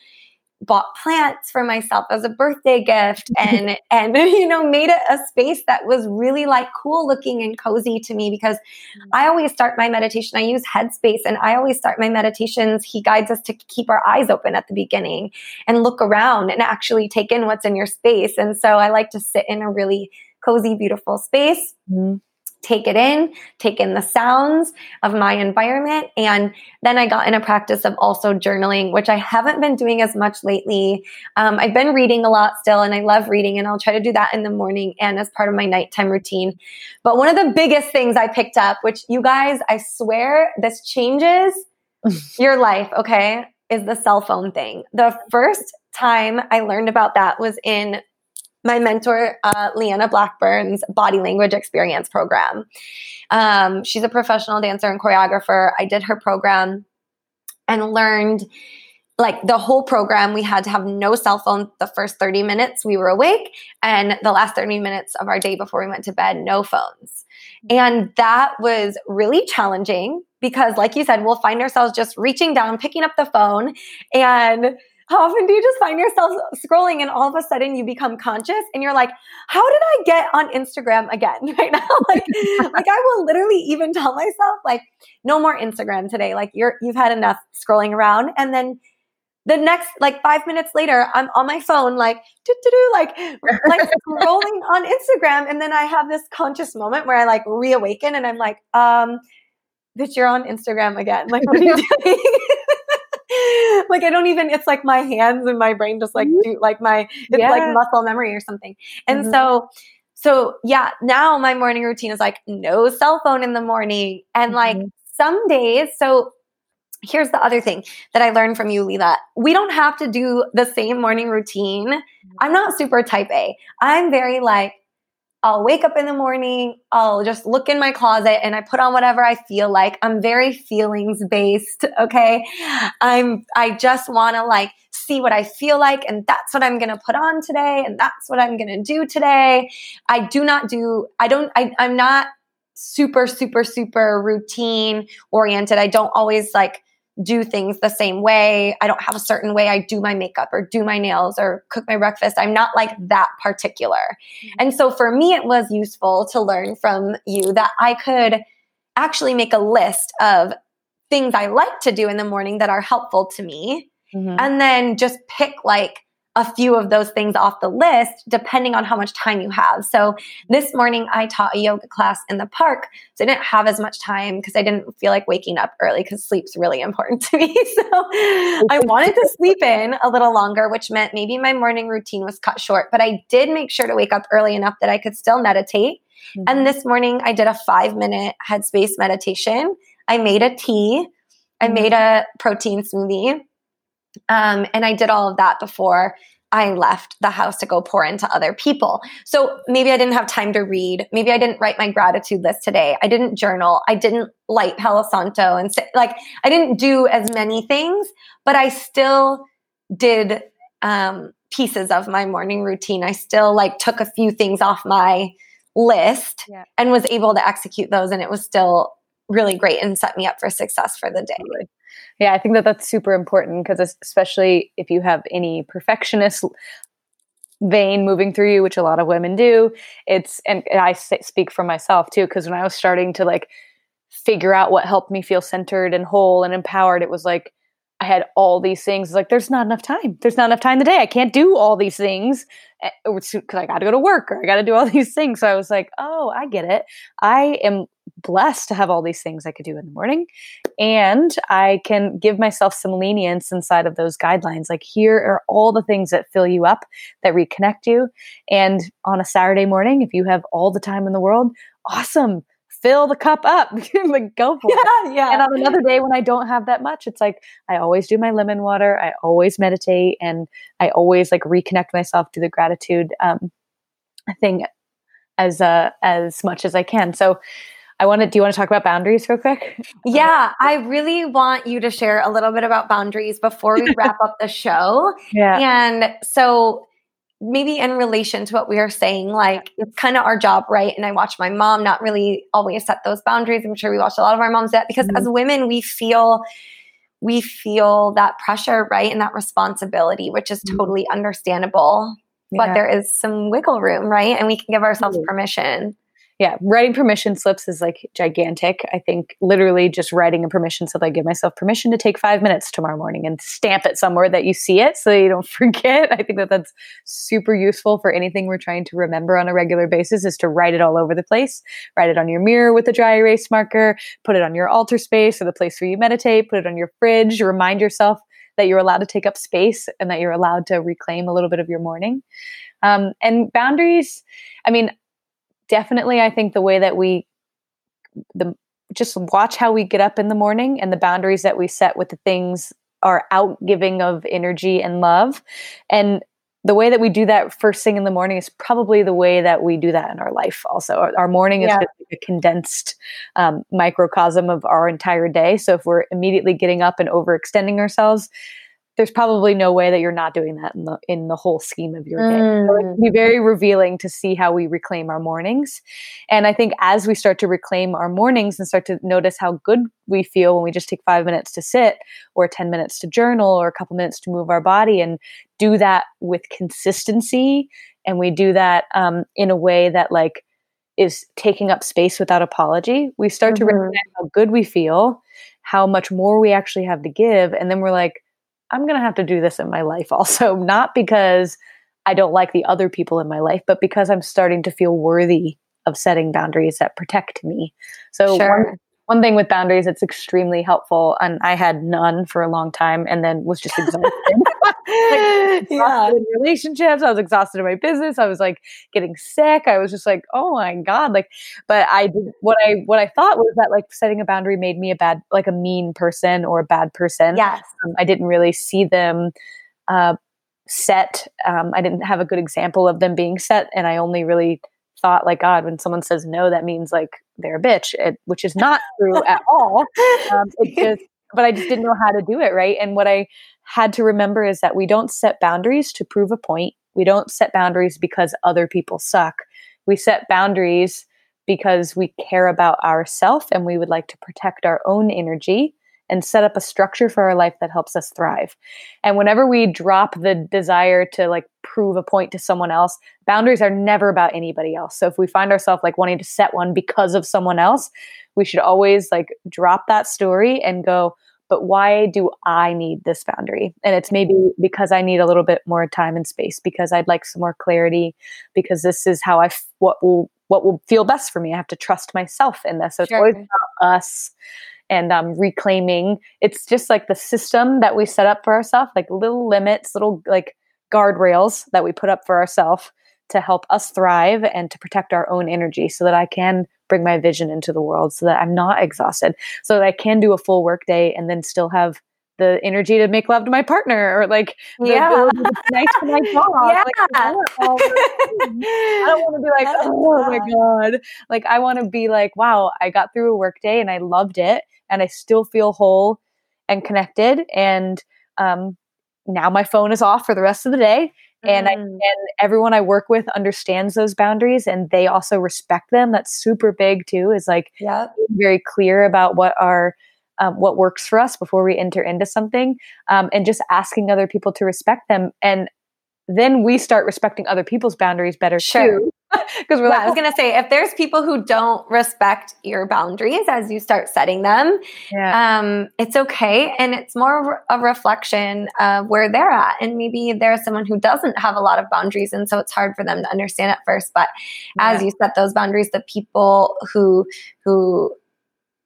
bought plants for myself as a birthday gift and and you know made it a space that was really like cool looking and cozy to me because mm. I always start my meditation I use headspace and I always start my meditations he guides us to keep our eyes open at the beginning and look around and actually take in what's in your space. And so I like to sit in a really cozy beautiful space. Mm-hmm take it in, take in the sounds of my environment. And then I got in a practice of also journaling, which I haven't been doing as much lately. Um, I've been reading a lot still, and I love reading, and I'll try to do that in the morning and as part of my nighttime routine. But one of the biggest things I picked up, which you guys, I swear this changes your life, okay, is the cell phone thing. The first time I learned about that was in my mentor, uh, Leanna Blackburn's body language experience program. Um, she's a professional dancer and choreographer. I did her program and learned like the whole program we had to have no cell phone the first 30 minutes we were awake and the last 30 minutes of our day before we went to bed no phones and that was really challenging because like you said we'll find ourselves just reaching down picking up the phone and how often do you just find yourself scrolling and all of a sudden you become conscious and you're like, how did I get on Instagram again right now? like, like I will literally even tell myself like, no more Instagram today. Like you're, you've had enough scrolling around. And then the next like five minutes later, I'm on my phone, like, do like, like scrolling on Instagram. And then I have this conscious moment where I like reawaken and I'm like, um, bitch, you're on Instagram again. Like, what are you doing? like I don't even it's like my hands and my brain just like mm-hmm. do like my it's yeah. like muscle memory or something. And mm-hmm. so so yeah, now my morning routine is like no cell phone in the morning and mm-hmm. like some days so here's the other thing that I learned from you, Leila. We don't have to do the same morning routine. I'm not super type A. I'm very like, I'll wake up in the morning, I'll just look in my closet and I put on whatever I feel like. I'm very feelings based, okay? I'm I just want to like see what I feel like and that's what I'm going to put on today and that's what I'm going to do today. I do not do I don't I I'm not super super super routine oriented. I don't always like do things the same way. I don't have a certain way I do my makeup or do my nails or cook my breakfast. I'm not like that particular. Mm-hmm. And so for me, it was useful to learn from you that I could actually make a list of things I like to do in the morning that are helpful to me. Mm-hmm. And then just pick like a few of those things off the list depending on how much time you have. So this morning I taught a yoga class in the park. So I didn't have as much time because I didn't feel like waking up early because sleep's really important to me. So I wanted to sleep in a little longer, which meant maybe my morning routine was cut short, but I did make sure to wake up early enough that I could still meditate. Mm-hmm. And this morning I did a five minute headspace meditation. I made a tea. I mm-hmm. made a protein smoothie um, and I did all of that before I left the house to go pour into other people. So maybe I didn't have time to read. Maybe I didn't write my gratitude list today. I didn't journal. I didn't light Palo Santo and say, like, I didn't do as many things, but I still did um, pieces of my morning routine. I still like took a few things off my list yeah. and was able to execute those. And it was still really great and set me up for success for the day. Yeah, I think that that's super important because especially if you have any perfectionist vein moving through you, which a lot of women do, it's and I speak for myself too because when I was starting to like figure out what helped me feel centered and whole and empowered, it was like I had all these things. It's like there's not enough time. There's not enough time today. I can't do all these things because eh, I got to go to work or I got to do all these things. So I was like, oh, I get it. I am blessed to have all these things I could do in the morning, and I can give myself some lenience inside of those guidelines. Like here are all the things that fill you up, that reconnect you. And on a Saturday morning, if you have all the time in the world, awesome fill the cup up. like go for yeah, it. Yeah. And on another day when I don't have that much, it's like I always do my lemon water. I always meditate and I always like reconnect myself to the gratitude um, thing as uh, as much as I can. So I want to, do you want to talk about boundaries real quick? Yeah, I really want you to share a little bit about boundaries before we wrap up the show. Yeah. And so maybe in relation to what we are saying, like it's kind of our job, right? And I watch my mom not really always set those boundaries. I'm sure we watch a lot of our moms that because mm-hmm. as women, we feel we feel that pressure, right? And that responsibility, which is mm-hmm. totally understandable. Yeah. But there is some wiggle room, right? And we can give ourselves permission yeah, writing permission slips is like gigantic. I think literally just writing a permission slip, I give myself permission to take five minutes tomorrow morning and stamp it somewhere that you see it so you don't forget. I think that that's super useful for anything we're trying to remember on a regular basis is to write it all over the place. Write it on your mirror with a dry erase marker, put it on your altar space or the place where you meditate, put it on your fridge, remind yourself that you're allowed to take up space and that you're allowed to reclaim a little bit of your morning. Um, and boundaries, I mean, definitely i think the way that we the just watch how we get up in the morning and the boundaries that we set with the things are outgiving of energy and love. And the way that we do that first thing in the morning is probably the way that we do that in our life also. Our, our morning is yeah. a condensed um, microcosm of our entire day. So if we're immediately getting up and overextending ourselves there's probably no way that you're not doing that in the in the whole scheme of your day. Mm. So it can be very revealing to see how we reclaim our mornings. And I think as we start to reclaim our mornings and start to notice how good we feel when we just take five minutes to sit or 10 minutes to journal or a couple minutes to move our body and do that with consistency and we do that um, in a way that like is taking up space without apology we start mm-hmm. to recognize how good we feel how much more we actually have to give and then we're like I'm going to have to do this in my life also, not because I don't like the other people in my life, but because I'm starting to feel worthy of setting boundaries that protect me. So sure. one, one thing with boundaries it's extremely helpful and i had none for a long time and then was just exhausted like, yeah. in relationships. I was exhausted in my business. I was like getting sick. I was just like oh my god. Like but i did what i what i thought was that like setting a boundary made me a bad like a mean person or a bad person. Yes. Um, i didn't really see them uh, set um, i didn't have a good example of them being set and i only really thought like god when someone says no that means like they're a bitch it, which is not true at all. Um, it just but i just didn't know how to do it right? And what i had to remember is that we don't set boundaries to prove a point. We don't set boundaries because other people suck. We set boundaries because we care about ourself and we would like to protect our own energy and set up a structure for our life that helps us thrive. And whenever we drop the desire to like prove a point to someone else, boundaries are never about anybody else. So if we find ourselves like wanting to set one because of someone else, we should always like drop that story and go, but why do I need this boundary? And it's maybe mm-hmm. because I need a little bit more time and space, because I'd like some more clarity, because this is how I f- what will what will feel best for me. I have to trust myself in this. So sure. it's always about us and um, reclaiming. It's just like the system that we set up for ourselves, like little limits, little like guardrails that we put up for ourselves to help us thrive and to protect our own energy so that I can bring my vision into the world so that I'm not exhausted, so that I can do a full work day and then still have the energy to make love to my partner or like Yeah. nice to my dog. Like, I Yeah. all. I don't want to be like, oh my God. Like, I want to be like, wow, I got through a work day and I loved it. And I still feel whole and connected. And um, now my phone is off for the rest of the day. And I Mm. and everyone I work with understands those boundaries and they also respect them. That's super big too, is like very clear about what our um, what works for us before we enter into something um, and just asking other people to respect them and then we start respecting other people's boundaries better Sure. too because we're Yeah, like I was gonna say? If there's people who don't respect your boundaries as you start setting them, yeah. um, it's okay, and it's more a reflection of where they're at, and maybe there's someone who doesn't have a lot of boundaries, and so it's hard for them to understand at first. But as you set those boundaries, the people who who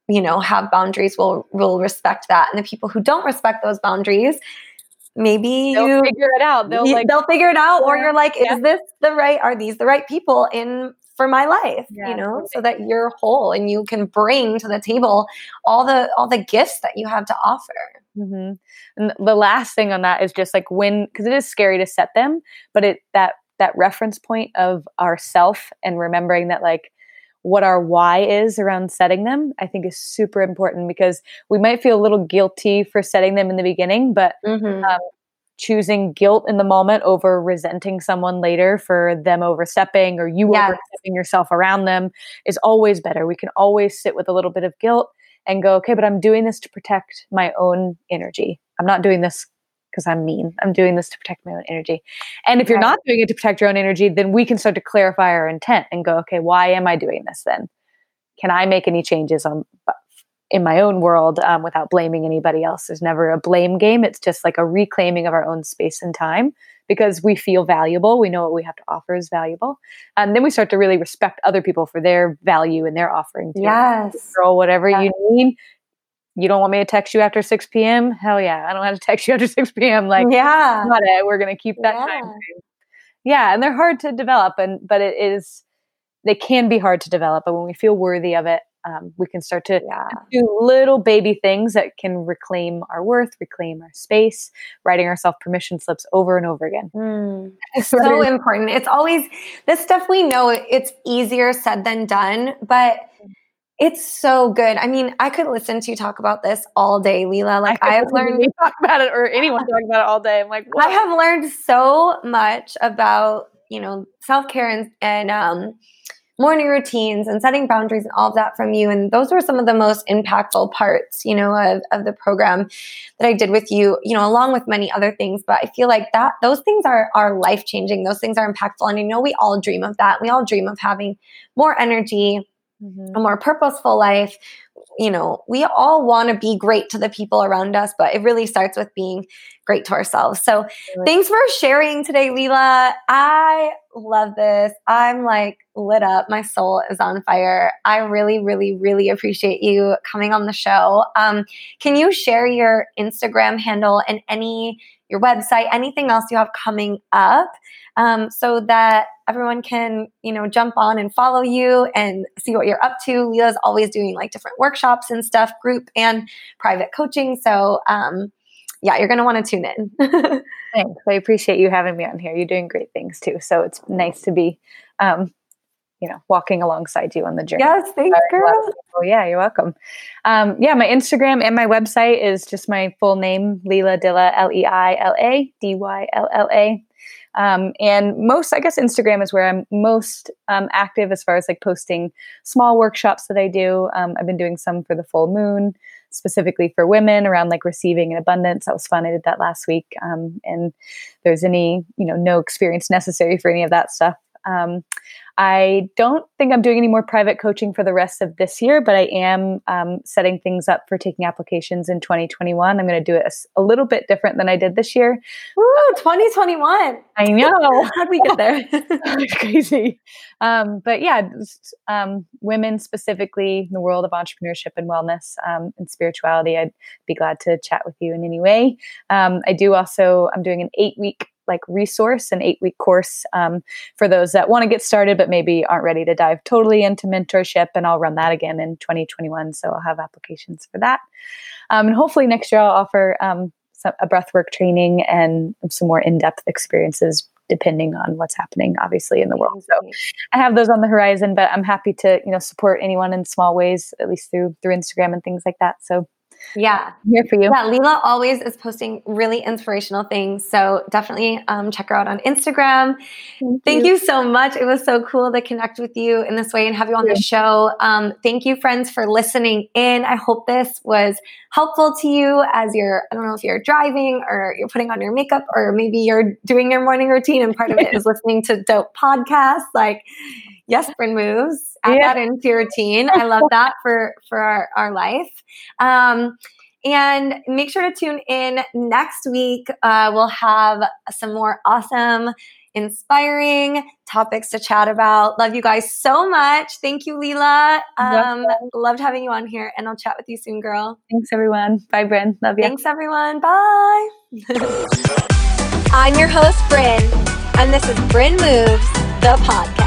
you know have boundaries will will respect that, and the people who don't respect those boundaries, maybe they'll you figure it out they'll like they'll figure it out, or you're like, is Yeah. this the right? Are these the right people in for my life? Yeah, you know, so that you're whole and you can bring to the table all the all the gifts that you have to offer. hmm And the last thing on that is just like when, because it is scary to set them, but it that that reference point of ourself and remembering that like what our why is around setting them, I think is super important because we might feel a little guilty for setting them in the beginning, but Mm-hmm. um, choosing guilt in the moment over resenting someone later for them overstepping or you Yes. overstepping yourself around them is always better. We can always sit with a little bit of guilt and go, okay, but I'm doing this to protect my own energy. I'm not doing this because I'm mean. I'm doing this to protect my own energy. And if you're not doing it to protect your own energy, then we can start to clarify our intent and go, okay, why am I doing this then? Can I make any changes on in my own world um, without blaming anybody else? There's never a blame game. It's just like a reclaiming of our own space and time because we feel valuable. We know what we have to offer is valuable. And then we start to really respect other people for their value and their offering too Yes. girl, whatever Yeah. you need. You don't want me to text you after 6 p.m.? Hell yeah. I don't have to text you after 6 p.m. Like, yeah. got it. We're going to keep that Yeah. time. Yeah. And they're hard to develop. And, but it is, they can be hard to develop. But when we feel worthy of it, um, we can start to Yeah. do little baby things that can reclaim our worth, reclaim our space, writing ourselves permission slips over and over again. Mm. So so important. It's always this stuff we know it's easier said than done, but it's so good. I mean, I could listen to you talk about this all day, Leila. Like I, have learned you talk about it or anyone talk about it all day. I'm like, I have learned so much about, you know, self-care and, and um morning routines and setting boundaries and all of that from you. And those were some of the most impactful parts, you know, of, of the program that I did with you, you know, along with many other things. But I feel like that those things are are life changing. Those things are impactful. And I know we all dream of that. We all dream of having more energy, Mhm. a more purposeful life. You know, we all want to be great to the people around us, but it really starts with being great to ourselves. So, thanks for sharing today, Leila. I love this. I'm like lit up. My soul is on fire. I really, really, really appreciate you coming on the show. Um, can you share your Instagram handle and any your website, anything else you have coming up, um, so that everyone can you know jump on and follow you and see what you're up to. Leila's always doing like different workshops and stuff, group and private coaching. So um, yeah, you're gonna want to tune in. Thanks. I appreciate you having me on here. You're doing great things too. So it's nice to be, um, you know, walking alongside you on the journey. yes, thanks, girl. people. Yeah, you're welcome. Um, yeah, my Instagram and my website is just my full name, Leila Dylla, L E I L A D Y L L A. Um, and most, I guess, Instagram is where I'm most um, active as far as like posting small workshops that I do. Um, I've been doing some for the full moon, specifically for women around like receiving and abundance. That was fun. I did that last week. Um, and there's any, you know, no experience necessary for any of that stuff. Um, I don't think I'm doing any more private coaching for the rest of this year, but I am um, setting things up for taking applications in 2021. I'm going to do it a, a little bit different than I did this year. Woo, 2021. I know. How'd we get there? it's crazy. Um, but yeah, um, women specifically in the world of entrepreneurship and wellness um, and spirituality, I'd be glad to chat with you in any way. Um, I do also, I'm doing an eight week like resource, an eight week course um, for those that want to get started but maybe aren't ready to dive totally into mentorship. And I'll run that again in 2021. So I'll have applications for that. Um, and hopefully next year I'll offer um, some, a breathwork training and some more in depth experiences depending on what's happening obviously in the world so i have those on the horizon but i'm happy to you know support anyone in small ways at least through through instagram and things like that so yeah. I'm here for you. Yeah. Leila always is posting really inspirational things. So definitely um, check her out on Instagram. Thank, thank you. you. so much. It was so cool to connect with you in this way and have you on the show. Um, thank you, friends, for listening in. I hope this was helpful to you as you're, I don't know if you're driving or you're putting on your makeup or maybe you're doing your morning routine and part of it is listening to dope podcasts. Like, yes, Bryn moves. Add yeah. that into your routine. I love that for for our, our life. Um, and make sure to tune in next week. Uh, we'll have some more awesome, inspiring topics to chat about. Love you guys so much. Thank you, Leila. Um, loved having you on here, and I'll chat with you soon, girl. Thanks, everyone. Bye, Bryn. Love you. Thanks, everyone. Bye. I'm your host, Bryn, and this is Bryn Moves, the podcast.